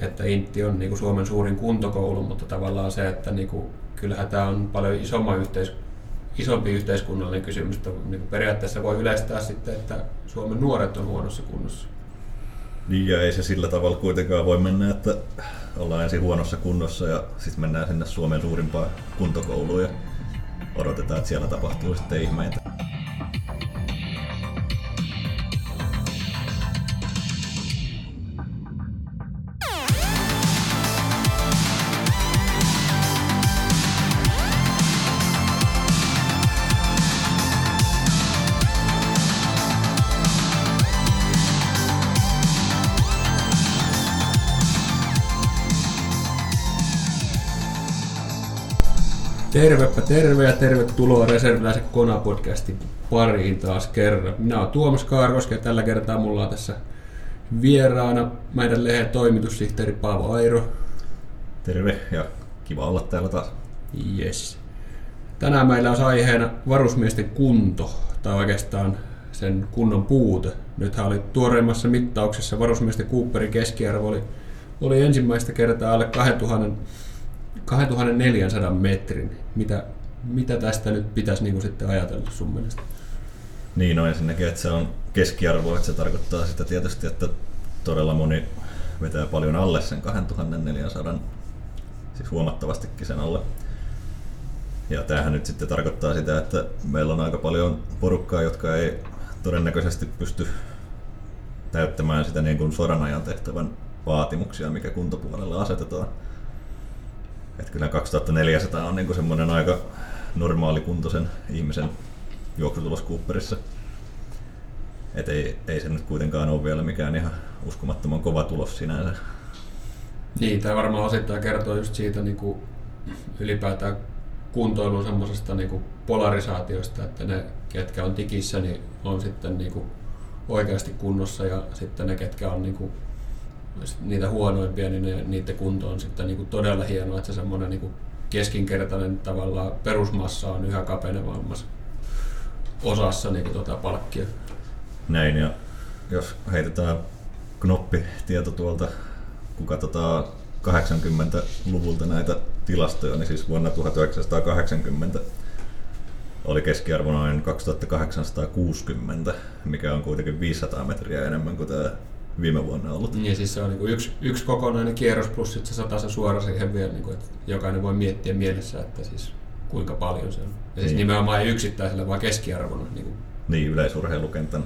että Intti on niin kuin Suomen suurin kuntokoulu, mutta tavallaan se, että niin kuin, kyllähän tämä on paljon isomma yhteis, isompi yhteiskunnallinen kysymys. Että niin kuin periaatteessa voi yleistää sitten, että Suomen nuoret on huonossa kunnossa. Niin ja ei se sillä tavalla kuitenkaan voi mennä, että ollaan ensin huonossa kunnossa ja sitten mennään sinne Suomen suurimpaan kuntokouluun ja odotetaan, että siellä tapahtuu sitten ihmeitä. Tervepä terve ja tervetuloa Reserviläisen Kona-podcastin pariin taas kerran. Minä olen Tuomas Kaarkoski ja tällä kertaa mulla on tässä vieraana meidän lehden toimitussihteeri Paavo Airo. Terve ja kiva olla täällä taas. Yes. Tänään meillä on aiheena varusmiesten kunto, tai oikeastaan sen kunnon puute. Nythän oli tuoreimmassa mittauksessa varusmiesten Cooperin keskiarvo oli, oli ensimmäistä kertaa alle 2000 2400 metrin. Mitä, mitä tästä nyt pitäisi niin kuin sitten ajatella sun mielestä? Niin, no ensinnäkin, että se on keskiarvo, että se tarkoittaa sitä tietysti, että todella moni vetää paljon alle sen 2400, siis huomattavastikin sen alle. Ja tämähän nyt sitten tarkoittaa sitä, että meillä on aika paljon porukkaa, jotka ei todennäköisesti pysty täyttämään sitä niin kuin sodan ajan tehtävän vaatimuksia, mikä kuntopuolella asetetaan. Että kyllä 2400 on niinku semmoinen aika normaalikuntoisen ihmisen juoksutulos Cooperissa. Et ei, ei se nyt kuitenkaan ole vielä mikään ihan uskomattoman kova tulos sinänsä. Niin, tämä varmaan osittain kertoo just siitä niin kuin ylipäätään kuntoilun semmoisesta niin polarisaatiosta, että ne, ketkä on tikissä, niin on sitten niin kuin oikeasti kunnossa ja sitten ne, ketkä on niin kuin niitä huonoimpia, niin ne, niiden kunto on sitten niin kuin todella hienoa, että se semmoinen niin kuin keskinkertainen tavallaan perusmassa on yhä kapenevammassa osassa niin kuin tuota palkkia. Näin, ja jos heitetään knoppitieto tuolta, kun katsotaan 80-luvulta näitä tilastoja, niin siis vuonna 1980 oli keskiarvo noin 2860, mikä on kuitenkin 500 metriä enemmän kuin tämä viime vuonna ollut. Niin siis se on niin yksi, yksi kokonainen kierros plus sitten se se suora siihen vielä, niin kuin, että jokainen voi miettiä mielessä, että siis kuinka paljon se on. Ja siis niin. nimenomaan ei yksittäisellä, vaan keskiarvona. Niin, kuin. niin yleisurheilukentän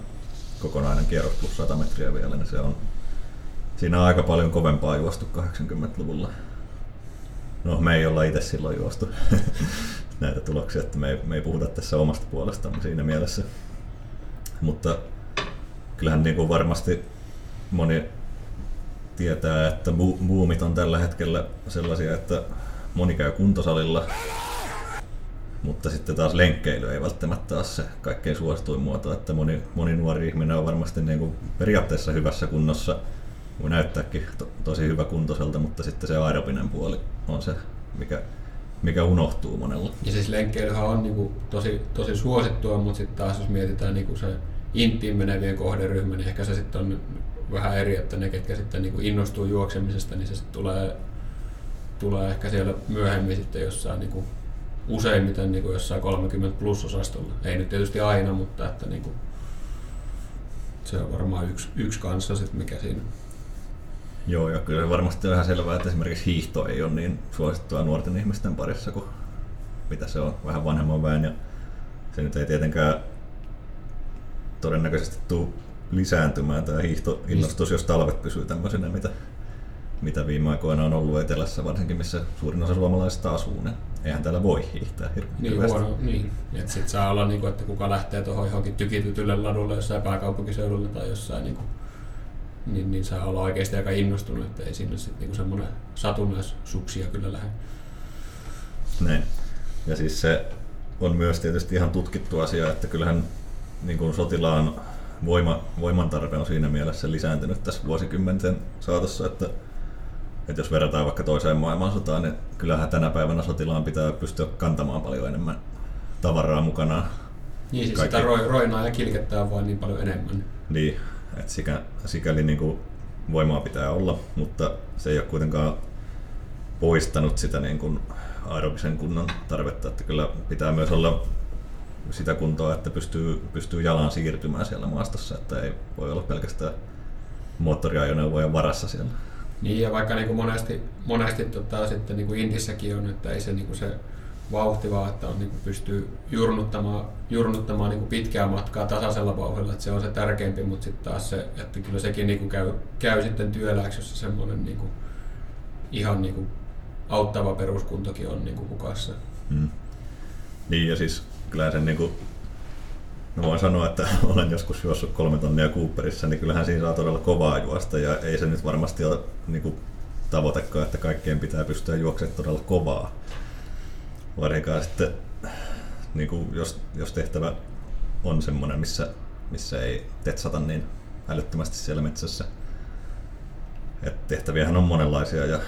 kokonainen kierros plus 100 metriä vielä, niin se on, siinä on aika paljon kovempaa juostu 80-luvulla. No me ei olla itse silloin juostu näitä tuloksia, että me ei, me ei puhuta tässä omasta puolestamme siinä mielessä. Mutta kyllähän niin kuin varmasti moni tietää, että boomit on tällä hetkellä sellaisia, että moni käy kuntosalilla, mutta sitten taas lenkkeily ei välttämättä ole se kaikkein suosituin muoto, että moni, moni nuori ihminen on varmasti niin kuin periaatteessa hyvässä kunnossa, voi näyttääkin to, tosi hyvä kuntoiselta, mutta sitten se aerobinen puoli on se, mikä, mikä unohtuu monella. Ja siis lenkkeilyhän on niin kuin tosi, tosi suosittua, mutta sitten taas jos mietitään niin kuin se intiin menevien kohderyhmä, niin ehkä se sitten on vähän eri, että ne, ketkä sitten niin kuin innostuu juoksemisesta, niin se sitten tulee, tulee ehkä siellä myöhemmin sitten jossain niin kuin useimmiten niin kuin jossain 30 plus osastolla. Ei nyt tietysti aina, mutta että niin kuin, se on varmaan yksi, yksi kanssa sit mikä siinä Joo, ja kyllä varmasti on ihan selvää, että esimerkiksi hiihto ei ole niin suosittua nuorten ihmisten parissa kuin mitä se on vähän vanhemman väen. Ja se nyt ei tietenkään todennäköisesti tule lisääntymään tämä hiihtoinnostus, jos talvet pysyy tämmöisenä, mitä, mitä viime aikoina on ollut etelässä, varsinkin missä suurin osa suomalaisista asuu. Niin eihän täällä voi hiihtää hirveästi. Niin, huono, niin. Et sit saa olla, niin kuin, että kuka lähtee tuohon johonkin tykitytylle ladulle jossain pääkaupunkiseudulla tai jossain, niin, kuin, niin, niin saa olla oikeasti aika innostunut, että ei sinne sitten niin semmoinen satunnaissuksia kyllä lähde. Näin. Ja siis se on myös tietysti ihan tutkittu asia, että kyllähän niin kuin sotilaan voima, voimantarve on siinä mielessä lisääntynyt tässä vuosikymmenten saatossa, että, että jos verrataan vaikka toiseen maailmansotaan, niin kyllähän tänä päivänä sotilaan pitää pystyä kantamaan paljon enemmän tavaraa mukana. Niin, siis sitä roinaa ja kilkettää vain niin paljon enemmän. Niin, että sikä, sikäli niin kuin voimaa pitää olla, mutta se ei ole kuitenkaan poistanut sitä niin kuin aerobisen kunnon tarvetta, että kyllä pitää myös olla sitä kuntoa, että pystyy, pystyy jalan siirtymään siellä maastossa, että ei voi olla pelkästään moottoriajoneuvojen varassa siellä. Niin ja vaikka niin kuin monesti, monesti tota, sitten niin kuin Indissäkin on, että ei se, niin kuin se vauhti vaan, että on, niin kuin pystyy jurnuttamaan, jurnuttamaan niin kuin pitkää matkaa tasaisella vauhdilla, että se on se tärkeämpi, mutta sitten taas se, että kyllä sekin niin kuin käy, käy sitten työläksyssä semmoinen niin kuin, ihan niin kuin auttava peruskuntokin on niin kuin hukassa. Hmm. Niin ja siis kyllä sen niin kuin, no voin sanoa, että olen joskus juossut kolme tonnia Cooperissa, niin kyllähän siinä saa todella kovaa juosta ja ei se nyt varmasti ole niin kuin, tavoitekaan, että kaikkien pitää pystyä juoksemaan todella kovaa. Varsinkaan sitten, niin kuin jos, jos tehtävä on semmoinen, missä, missä ei tetsata niin älyttömästi siellä metsässä. Et tehtäviähän on monenlaisia ja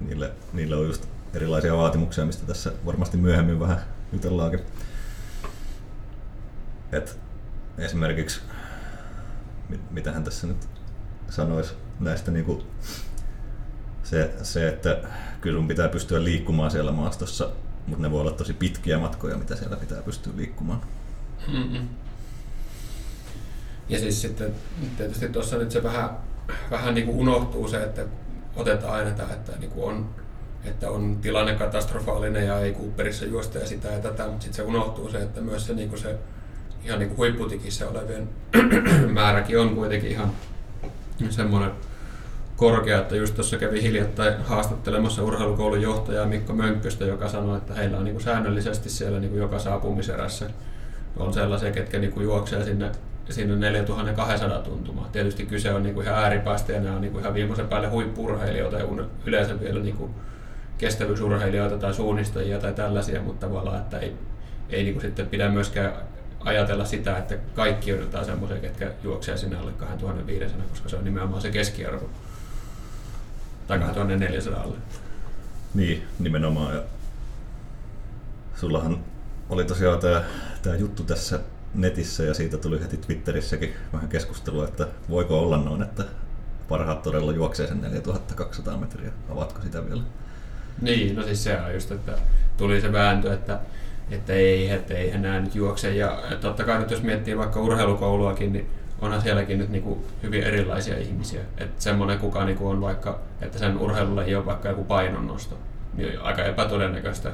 niille, niille on just erilaisia vaatimuksia, mistä tässä varmasti myöhemmin vähän jutellaankin. Et esimerkiksi, mit, hän tässä nyt sanoisi näistä niinku, se, se, että kyllä sun pitää pystyä liikkumaan siellä maastossa, mutta ne voi olla tosi pitkiä matkoja, mitä siellä pitää pystyä liikkumaan. Mm-mm. Ja siis sitten tietysti tuossa nyt se vähän, vähän niin kuin unohtuu se, että otetaan aina tämä, että niin kuin on, että on tilanne katastrofaalinen ja ei Cooperissa juosta ja sitä ja tätä, mutta sitten se unohtuu se, että myös se, niin kuin se ihan niin kuin huipputikissä olevien määräkin on kuitenkin ihan semmoinen korkea, että just tuossa kävi hiljattain haastattelemassa urheilukoulun johtajaa Mikko Mönkköstä, joka sanoi, että heillä on niin kuin säännöllisesti siellä niin kuin joka saapumiserässä on sellaisia, ketkä niin kuin juoksee sinne, sinne 4200 tuntumaa. Tietysti kyse on niin kuin ihan ääripäästä ja nämä on niin kuin ihan viimeisen päälle huippurheilijoita ja yleensä vielä niin kuin kestävyysurheilijoita tai suunnistajia tai tällaisia, mutta tavallaan, että ei, ei niin kuin sitten pidä myöskään ajatella sitä, että kaikki odotetaan semmoisia, ketkä juoksee sinne alle 2500, koska se on nimenomaan se keskiarvo. Tai 2400 alle. Niin, nimenomaan. Ja sullahan oli tosiaan tämä, tämä juttu tässä netissä ja siitä tuli heti Twitterissäkin vähän keskustelua, että voiko olla noin, että parhaat todella juoksee sen 4200 metriä. Avatko sitä vielä? Niin, no siis se on just, että tuli se vääntö, että että ei, että ei enää nyt juokse. Ja totta kai nyt jos miettii vaikka urheilukouluakin, niin onhan sielläkin nyt niin kuin hyvin erilaisia ihmisiä. Että semmoinen kuka niin kuin on vaikka, että sen urheilulle ei ole vaikka joku painonnosto, niin aika epätodennäköistä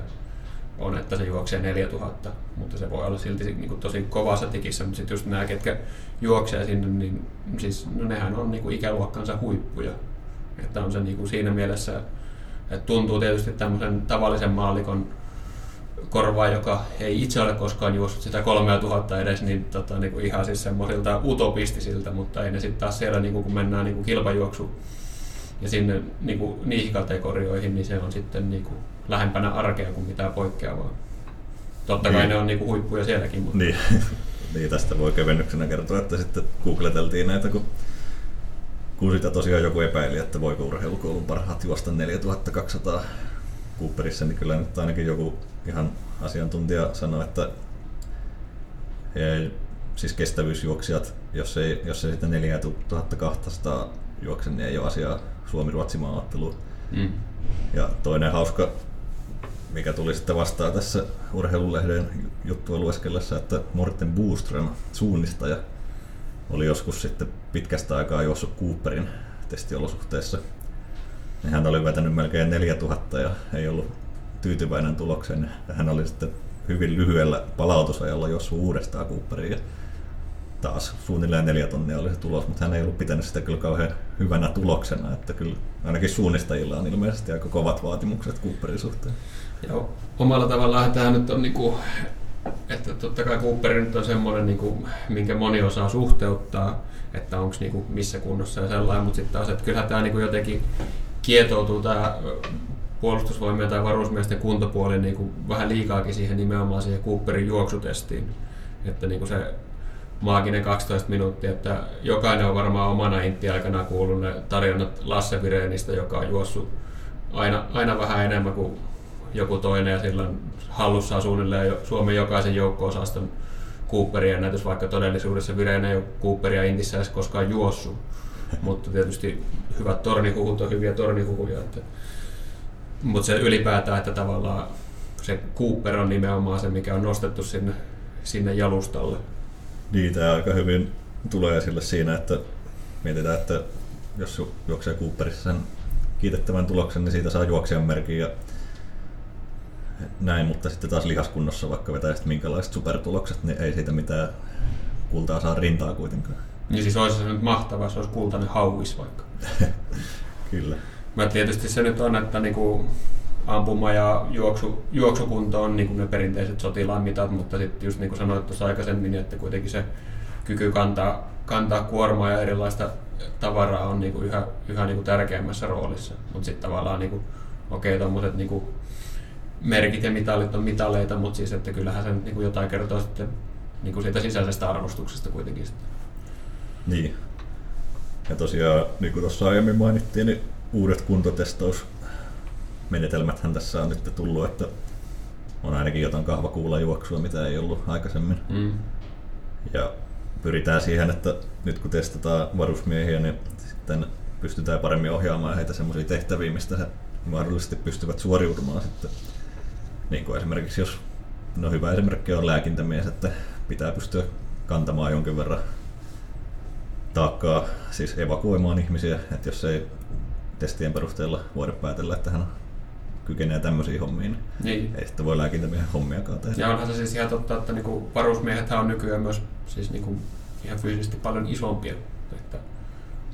on, että se juoksee 4000, mutta se voi olla silti niin kuin tosi kovassa tikissä, mutta sitten just nämä, ketkä juoksee sinne, niin siis, no nehän on niin kuin ikäluokkansa huippuja. Että on se niin kuin siinä mielessä, että tuntuu tietysti tämmöisen tavallisen maalikon korvaa, joka ei itse ole koskaan juossut sitä 3000 edes, niin, tota, niin kuin ihan siis semmoisilta utopistisilta, mutta ei ne sitten taas siellä, niin kuin, kun mennään niin kuin kilpajuoksu ja sinne niin kuin, niihin kategorioihin, niin se on sitten niin kuin, lähempänä arkea kuin mitään poikkeavaa. Totta kai niin. ne on niin kuin, huippuja sielläkin. Mutta... Niin. niin, tästä voi kevennyksenä kertoa, että sitten googleteltiin näitä, kun kun sitä tosiaan joku epäili, että voiko urheilukoulun parhaat juosta 4200 Cooperissa, niin kyllä nyt ainakin joku ihan asiantuntija sanoi, että ei, siis kestävyysjuoksijat, jos ei, jos ei sitten 4200 juokse, niin ei ole asiaa Suomi-Ruotsi maaotteluun. Mm. Ja toinen hauska, mikä tuli sitten vastaan tässä urheilulehden juttua lueskellessa, että Morten Boström, suunnistaja, oli joskus sitten pitkästä aikaa juossut Cooperin testiolosuhteessa. Niin hän oli vetänyt melkein 4000 ja ei ollut tyytyväinen tulokseen. Hän oli sitten hyvin lyhyellä palautusajalla juossut uudestaan Cooperiin. Ja taas suunnilleen neljä tonnia oli se tulos, mutta hän ei ollut pitänyt sitä kyllä kauhean hyvänä tuloksena, että kyllä ainakin suunnistajilla on ilmeisesti aika kovat vaatimukset Cooperin suhteen. Joo, omalla tavallaan tämä nyt on niinku, että totta kai Cooper nyt on semmoinen, niinku, minkä moni osaa suhteuttaa, että onko niinku missä kunnossa ja sellainen, mutta sitten taas, että kyllähän tämä niinku jotenkin kietoutuu tämä puolustusvoimien tai varusmiesten kuntopuoli niin kuin vähän liikaakin siihen nimenomaan siihen Cooperin juoksutestiin. Että niin kuin se maaginen 12 minuuttia, että jokainen on varmaan omana intti aikana kuullut ne tarinat Lasse Virenistä, joka on juossut aina, aina vähän enemmän kuin joku toinen ja silloin hallussa suunnilleen Suomen jokaisen joukko-osaston Cooperin ennätys, vaikka todellisuudessa Vireen ei ole Cooperia Intissä edes koskaan juossut. mutta tietysti hyvät tornihuhut on hyviä tornihuhuja. Että, mutta se ylipäätään, että tavallaan se Cooper on nimenomaan se, mikä on nostettu sinne, sinne jalustalle. Niitä aika hyvin tulee esille siinä, että mietitään, että jos juoksee Cooperissa sen kiitettävän tuloksen, niin siitä saa juoksijan merkin ja näin, mutta sitten taas lihaskunnossa vaikka vetää sitten minkälaiset supertulokset, niin ei siitä mitään kultaa saa rintaa kuitenkaan. Niin siis olisi se nyt mahtavaa, se olisi kultainen hauis vaikka. Kyllä. Mä tietysti se nyt on, että niinku ampuma ja juoksu, juoksukunto on niinku ne perinteiset sotilaan mitat, mutta sitten just niin kuin sanoit tuossa aikaisemmin, että kuitenkin se kyky kantaa, kantaa kuormaa ja erilaista tavaraa on niinku yhä, yhä niinku tärkeämmässä roolissa. Mutta sitten tavallaan niinku, okei, tuommoiset niinku merkit ja mitalit on mitaleita, mutta siis että kyllähän se niinku jotain kertoo sitten niinku siitä sisäisestä arvostuksesta kuitenkin. Sitten. Niin. Ja tosiaan, niin kuin tuossa aiemmin mainittiin, niin uudet kuntotestausmenetelmäthän tässä on nyt tullut, että on ainakin jotain kahvakuulla juoksua, mitä ei ollut aikaisemmin. Mm. Ja pyritään siihen, että nyt kun testataan varusmiehiä, niin sitten pystytään paremmin ohjaamaan heitä semmoisiin tehtäviin, mistä he mahdollisesti pystyvät suoriutumaan sitten. Niin kuin esimerkiksi jos, no hyvä esimerkki on lääkintämies, että pitää pystyä kantamaan jonkin verran taakkaa, siis evakuoimaan ihmisiä, että jos ei testien perusteella voida päätellä, että hän kykenee tämmöisiin hommiin, niin. ei sitten voi lääkintämiehen hommiakaan tehdä. Ja onhan se siis ihan totta, että niinku varusmiehet on nykyään myös siis niinku ihan fyysisesti paljon isompia. Että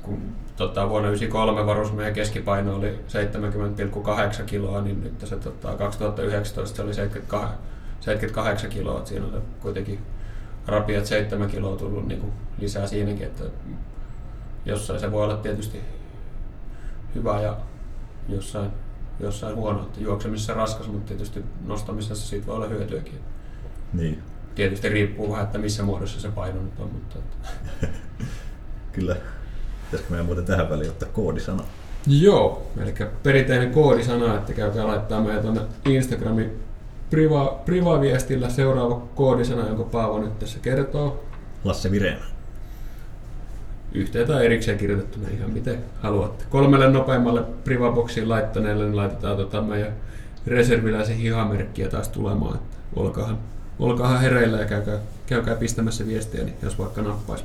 kun tota, vuonna 1993 varusmiehen keskipaino oli 70,8 kiloa, niin nyt se tota, 2019 se oli 78, 78 kiloa. Että siinä on kuitenkin rapiat 7 kiloa tullut niin kuin lisää siinäkin, että jossain se voi olla tietysti hyvä ja jossain, jossain huono. Että juoksemisessa raskas, mutta tietysti nostamisessa siitä voi olla hyötyäkin. Niin. Tietysti riippuu vähän, että missä muodossa se paino nyt on. Mutta että. Kyllä. Pitäisikö meidän muuten tähän väliin ottaa koodisana? Joo, eli perinteinen koodisana, että käykää laittaa meidän tuonne Instagramin priva, priva-viestillä seuraava koodisana, jonka Paavo nyt tässä kertoo. Lasse Vireen. Yhteen tai erikseen kirjoitettuna ihan miten haluatte. Kolmelle nopeammalle privaboksiin laittaneelle niin laitetaan tota meidän reserviläisen hihamerkkiä taas tulemaan. Että olkaahan, olkaahan hereillä ja käykää, käykää pistämässä viestiä, niin jos vaikka nappaisi.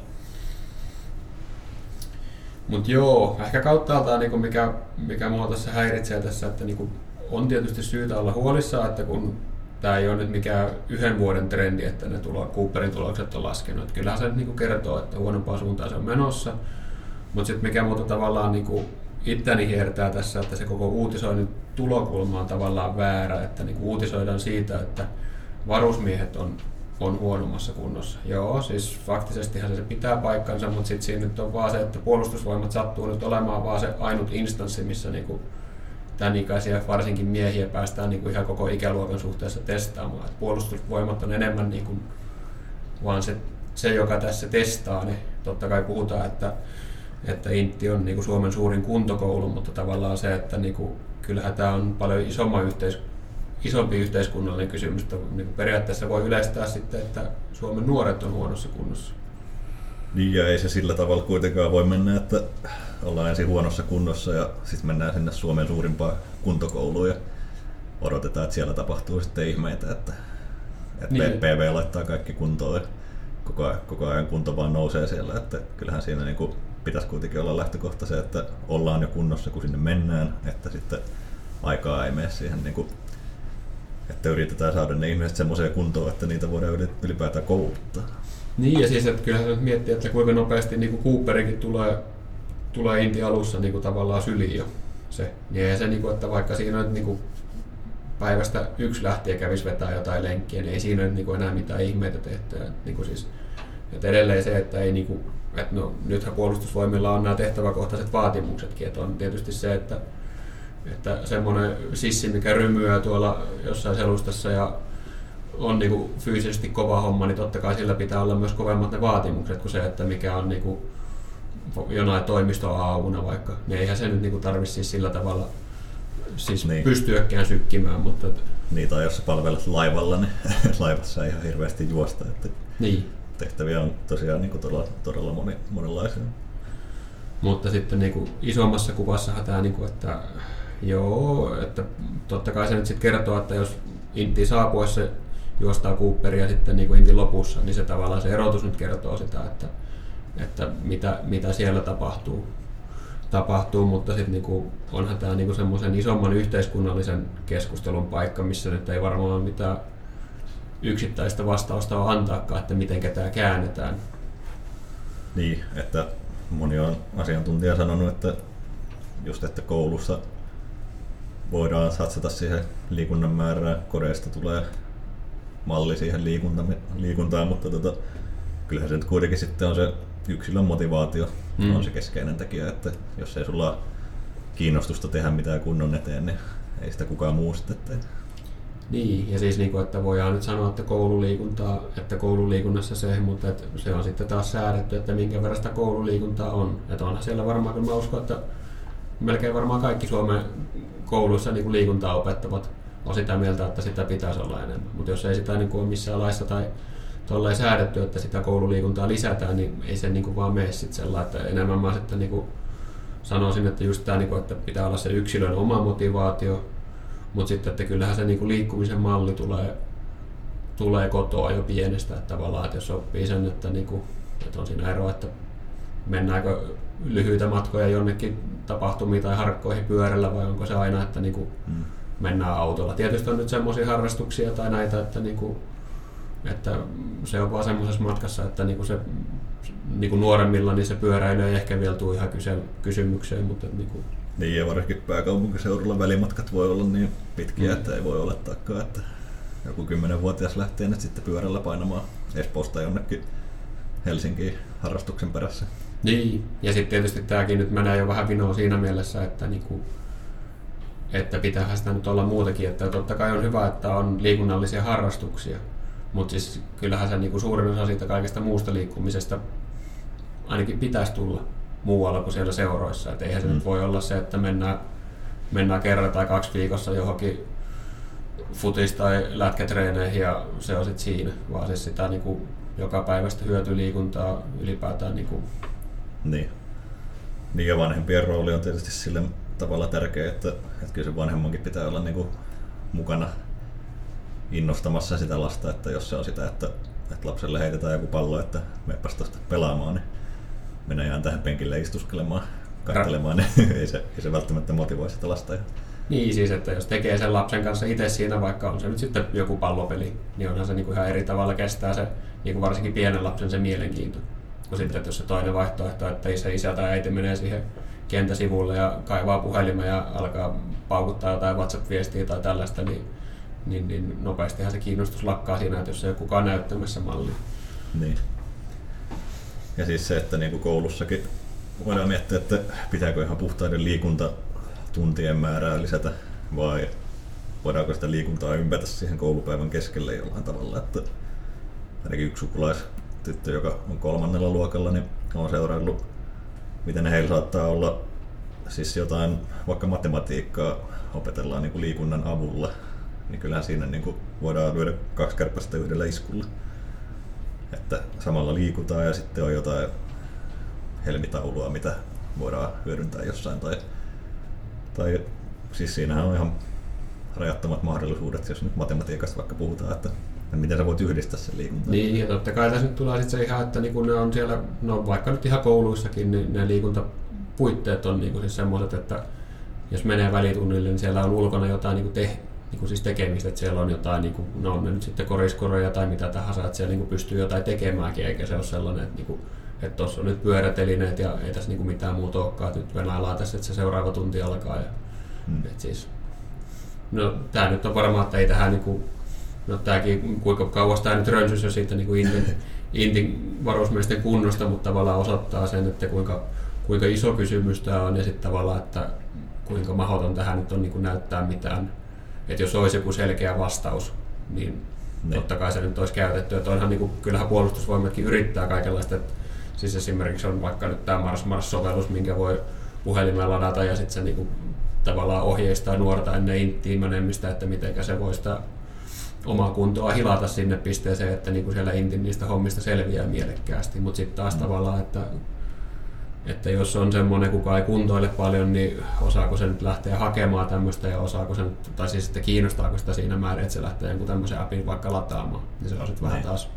Mutta joo, ehkä kauttaaltaan niin mikä, mikä mua tässä häiritsee tässä, että niin on tietysti syytä olla huolissaan, että kun tämä ei ole nyt mikään yhden vuoden trendi, että ne tulo, Cooperin tulokset on laskenut. Että kyllähän se nyt niin kertoo, että huonompaan suuntaan se on menossa. Mutta sitten mikä muuta tavallaan niin itteni hiertää tässä, että se koko uutisoinnin tulokulma on tavallaan väärä, että niin uutisoidaan siitä, että varusmiehet on, on huonommassa kunnossa. Joo, siis faktisestihan se pitää paikkansa, mutta sitten siinä nyt on vaan se, että puolustusvoimat sattuu nyt olemaan vaan se ainut instanssi, missä niin kuin tämän ikäisiä varsinkin miehiä päästään niin kuin ihan koko ikäluokan suhteessa testaamaan. Et puolustusvoimat on enemmän niin kuin, vaan se, se, joka tässä testaa, niin totta kai puhutaan, että, että Intti on niin kuin Suomen suurin kuntokoulu, mutta tavallaan se, että niin kuin, kyllähän tämä on paljon isomman yhteis, isompi yhteiskunnallinen kysymys. Että niin kuin periaatteessa voi yleistää sitten, että Suomen nuoret on huonossa kunnossa. Niin ja ei se sillä tavalla kuitenkaan voi mennä, että ollaan ensin huonossa kunnossa ja sitten mennään sinne Suomen suurimpaan kuntokouluun ja odotetaan, että siellä tapahtuu sitten ihmeitä, että, että niin. PV laittaa kaikki kuntoon ja koko ajan, koko ajan kunto vaan nousee siellä, että kyllähän siinä niin kuin pitäisi kuitenkin olla lähtökohta se, että ollaan jo kunnossa, kun sinne mennään, että sitten aikaa ei mene siihen, niin kuin, että yritetään saada ne ihmiset semmoiseen kuntoon, että niitä voidaan ylipäätään kouluttaa. Niin, ja siis että kyllähän se nyt miettii, että kuinka nopeasti niin kuin Cooperikin tulee, tulee Inti alussa niin kuin tavallaan syliin jo se. Niin se, niin kuin, että vaikka siinä nyt niin kuin päivästä yksi lähtien kävisi vetää jotain lenkkiä, niin ei siinä nyt niin kuin enää mitään ihmeitä tehty. Niin kuin siis, että edelleen se, että ei niin kuin, että no, nythän puolustusvoimilla on nämä tehtäväkohtaiset vaatimuksetkin, että on tietysti se, että, että semmoinen sissi, mikä rymyää tuolla jossain selustassa ja on niin kuin fyysisesti kova homma, niin totta kai sillä pitää olla myös kovemmat ne vaatimukset kuin se, että mikä on niin kuin jonain toimistoaavuna vaikka. Niin eihän se nyt niin tarvitse siis sillä tavalla siis niin. pystyäkään sykkimään. Mutta... Niin, tai jos sä palvelet laivalla, niin laivassa ei ihan hirveästi juosta. Että niin. Tehtäviä on tosiaan niin kuin todella, todella moni, monenlaisia. Mutta sitten niin kuin isommassa kuvassahan tämä, niin kuin, että joo, että totta kai se nyt sitten kertoo, että jos Intti saapuessa juostaa Cooperia sitten niin kuin Intin lopussa, niin se tavallaan se erotus nyt kertoo sitä, että, että mitä, mitä siellä tapahtuu. tapahtuu mutta sitten niinku, onhan tämä niinku semmoisen isomman yhteiskunnallisen keskustelun paikka, missä nyt ei varmaan mitään yksittäistä vastausta ole antaakaan, että miten tämä käännetään. Niin, että moni on asiantuntija sanonut, että just että koulussa voidaan satsata siihen liikunnan määrään. Koreasta tulee malli siihen liikuntaan, mutta tota, kyllähän se nyt kuitenkin sitten on se yksilön motivaatio mm. on se keskeinen tekijä, että jos ei sulla kiinnostusta tehdä mitään kunnon eteen, niin ei sitä kukaan muu sitten tee. Niin, ja siis niin kuin, että voidaan nyt sanoa, että koululiikuntaa, että koululiikunnassa se, mutta että se on sitten taas säädetty, että minkä verran sitä koululiikuntaa on. Että onhan siellä varmaan, kun mä uskon, että melkein varmaan kaikki Suomen kouluissa niin kuin liikuntaa opettavat on sitä mieltä, että sitä pitäisi olla enemmän. Mutta jos ei sitä niin kuin ole missään laissa tai tuolla säädetty, että sitä koululiikuntaa lisätään, niin ei se niin kuin vaan mene sitten sellainen, että enemmän mä sitten niin kuin sanoisin, että just tämä, niin kuin, että pitää olla se yksilön oma motivaatio, mutta sitten, että kyllähän se niin kuin liikkumisen malli tulee, tulee kotoa jo pienestä, että tavallaan, että jos oppii sen, että, niin kuin, että on siinä ero, että mennäänkö lyhyitä matkoja jonnekin tapahtumiin tai harkkoihin pyörällä vai onko se aina, että niin kuin mm. Mennään autolla. Tietysti on nyt semmoisia harrastuksia tai näitä, että, niin kuin, että se on vaan semmoisessa matkassa, että niin kuin se niin kuin nuoremmilla niin se pyöräily ei ehkä vielä tule ihan kyse, kysymykseen, mutta niin kuin niin, ja varsinkin pääkaupunkiseudulla välimatkat voi olla niin pitkiä, mm. että ei voi olettaakaan, että joku kymmenenvuotias lähtee nyt sitten pyörällä painamaan Espoosta jonnekin Helsinkiin harrastuksen perässä. Niin, ja sitten tietysti tämäkin nyt menee jo vähän vinoon siinä mielessä, että, niinku, että pitää sitä nyt olla muutakin. Että totta kai on hyvä, että on liikunnallisia harrastuksia, mutta siis kyllähän se niinku suurin osa siitä kaikesta muusta liikkumisesta ainakin pitäisi tulla muualla kuin siellä seuroissa. Et eihän se mm. nyt voi olla se, että mennään, mennään kerran tai kaksi viikossa johonkin futis- tai lätkätreeneihin ja se on sitten siinä, vaan siis sitä niin kuin joka päivästä hyötyliikuntaa ylipäätään. Niin, kuin. niin. niin ja vanhempien rooli on tietysti sille tavalla tärkeä, että, että kyllä se vanhemmankin pitää olla niin kuin mukana innostamassa sitä lasta, että jos se on sitä, että, että lapselle heitetään joku pallo, että meepäs tuosta pelaamaan, niin mennä ihan tähän penkille istuskelemaan, katselemaan, niin ei se, ei se välttämättä motivoi sitä lasta. Niin siis, että jos tekee sen lapsen kanssa itse siinä, vaikka on se nyt sitten joku pallopeli, niin onhan se niin kuin ihan eri tavalla kestää se, niin kuin varsinkin pienen lapsen se mielenkiinto. Kun sitten, että jos se toinen vaihtoehto, että se isä tai äiti menee siihen kentäsivulle ja kaivaa puhelimen ja alkaa paukuttaa jotain WhatsApp-viestiä tai tällaista, niin, niin, niin nopeastihan se kiinnostus lakkaa siinä, että jos ei ole kukaan näyttämässä mallia. Niin. Ja siis se, että niin kuin koulussakin voidaan miettiä, että pitääkö ihan puhtaiden liikuntatuntien määrää lisätä vai voidaanko sitä liikuntaa ympätä siihen koulupäivän keskelle jollain tavalla. Että ainakin yksi sukulaistyttö, joka on kolmannella luokalla, niin on seuraillut, miten heillä saattaa olla siis jotain, vaikka matematiikkaa opetellaan niin kuin liikunnan avulla, niin kyllähän siinä niin kuin voidaan lyödä kaksi kärpästä yhdellä iskulla että samalla liikutaan ja sitten on jotain helmitaulua, mitä voidaan hyödyntää jossain. Tai, tai siis siinähän on ihan rajattomat mahdollisuudet, jos nyt matematiikasta vaikka puhutaan, että miten sä voit yhdistää sen liikuntaan. Niin, ja totta kai tässä nyt tulee sitten se ihan, että niin ne on siellä, no vaikka nyt ihan kouluissakin, niin ne liikuntapuitteet on niin siis semmoiset, että jos menee välitunnille, niin siellä on ulkona jotain niin te, niin kuin siis tekemistä, että siellä on jotain, niin kuin, no on ne nyt sitten koriskoroja tai mitä tahansa, että siellä niin kuin pystyy jotain tekemäänkin, eikä se ole sellainen, että, niin kuin, että tuossa on nyt pyörätelineet ja ei tässä niin kuin mitään muuta olekaan, että nyt venaillaan tässä, että se seuraava tunti alkaa. Ja, hmm. että siis, no tämä nyt on varmaan, että ei tähän niin kuin, no tämäkin, kuinka kauas tämä nyt rönsys jo siitä niin kuin Intin, Intin varusmiesten kunnosta, mutta tavallaan osoittaa sen, että kuinka, kuinka iso kysymys tämä on ja sitten tavallaan, että kuinka mahdoton tähän nyt on niin kuin näyttää mitään että jos olisi joku selkeä vastaus, niin ne. totta kai se nyt olisi käytetty. Että onhan niin kuin, kyllähän puolustusvoimatkin yrittää kaikenlaista. Että, siis esimerkiksi on vaikka nyt tämä Mars Mars-sovellus, minkä voi puhelimella ladata ja sitten se niin kuin, tavallaan ohjeistaa nuorta ennen inttiin menemistä, että miten se voi sitä omaa kuntoa hilata sinne pisteeseen, että niin kuin siellä intin niistä hommista selviää mielekkäästi. Mutta sitten taas mm. tavallaan, että että jos on semmoinen, kuka ei kuntoile paljon, niin osaako se nyt lähteä hakemaan tämmöistä ja osaako se nyt, tai siis että kiinnostaako sitä siinä määrin, että se lähtee jonkun tämmöisen appin vaikka lataamaan. Niin se on sitten vähän Niin. taas,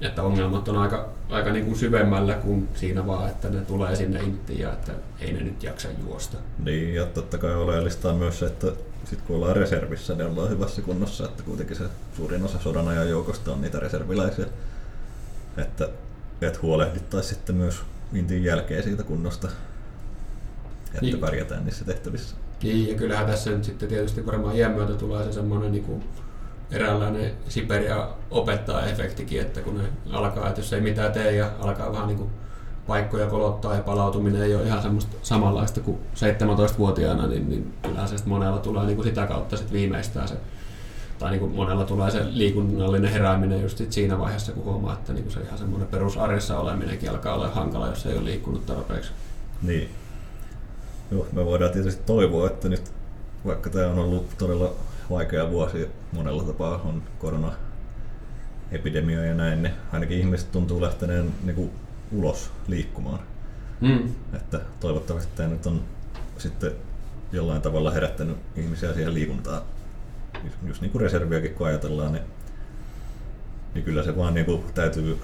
että ongelmat on aika, aika niin kuin syvemmällä kuin siinä vaan, että ne tulee sinne inttiin ja että ei ne nyt jaksa juosta. Niin, ja totta kai oleellista on myös se, että sit kun ollaan reservissä, niin ollaan hyvässä kunnossa, että kuitenkin se suurin osa sodan ajan joukosta on niitä reserviläisiä. Että, että huolehdittaisiin sitten myös intin jälkeen siitä kunnosta, että niin. pärjätään niissä tehtävissä. Niin, ja kyllähän tässä nyt sitten tietysti varmaan iän myötä tulee se semmoinen niin kuin eräänlainen Siberia opettaa efektikin, että kun ne alkaa, että jos ei mitään tee ja alkaa vähän niin kuin paikkoja kolottaa ja palautuminen ei ole ihan semmoista samanlaista kuin 17-vuotiaana, niin, niin kyllähän se monella tulee niin kuin sitä kautta sitten viimeistään se, tai niin kuin monella tulee se liikunnallinen herääminen just sit siinä vaiheessa, kun huomaa, että niin kuin se ihan semmoinen perusarjessa oleminenkin alkaa olla hankala, jos ei ole liikkunut tarpeeksi. Niin. Joo, me voidaan tietysti toivoa, että nyt vaikka tämä on ollut todella vaikea vuosi monella tapaa, on koronaepidemia ja näin, niin ainakin ihmiset tuntuu lähteneen niin kuin ulos liikkumaan. Mm. Että toivottavasti tämä nyt on sitten jollain tavalla herättänyt ihmisiä siihen liikuntaan. Just, niin kuin reserviäkin kun ajatellaan, niin, niin kyllä se vaan niin kuin täytyy,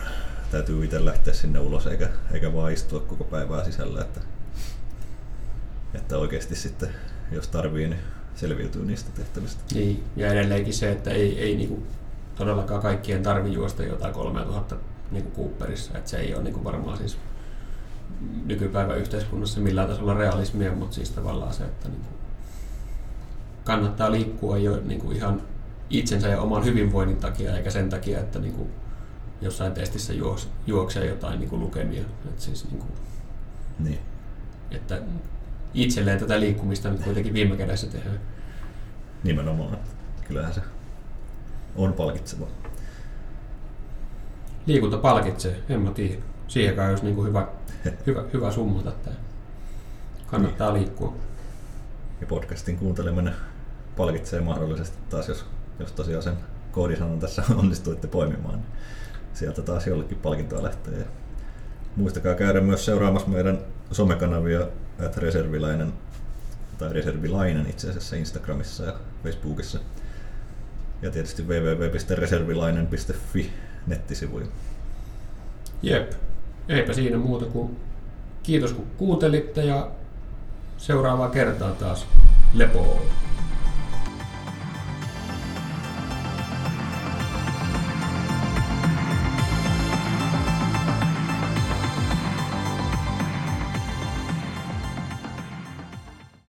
täytyy itse lähteä sinne ulos eikä, eikä vaan istua koko päivää sisällä. Että, että oikeasti sitten, jos tarvii, niin selviytyy niistä tehtävistä. Niin, ja edelleenkin se, että ei, ei niinku todellakaan kaikkien tarvi juosta jotain 3000 niinku Cooperissa, että se ei ole niinku varmaan siis nykypäivän yhteiskunnassa millään tasolla realismia, mutta siis tavallaan se, että niinku kannattaa liikkua jo niinku ihan itsensä ja oman hyvinvoinnin takia, eikä sen takia, että niinku jossain testissä juoks, juoksee jotain niinku lukemia. Et siis niinku, Niin. että itselleen tätä liikkumista nyt kuitenkin viime kädessä tehdään. Nimenomaan. Kyllähän se on palkitsevaa. Liikunta palkitsee, en mä tiedä. Siihen kai olisi niin kuin hyvä, hyvä, hyvä summata tämä. Kannattaa liikkua. Ja podcastin kuunteleminen palkitsee mahdollisesti taas, jos, jos tosiaan sen koodisanan tässä onnistuitte poimimaan. Niin sieltä taas jollekin palkintoa lähtee. Ja muistakaa käydä myös seuraamassa meidän somekanavia, että reserviläinen tai reservilainen itse asiassa Instagramissa ja Facebookissa. Ja tietysti www.reservilainen.fi nettisivuja. Jep. Eipä siinä muuta kuin kiitos kun kuuntelitte ja seuraavaa kertaa taas lepoa.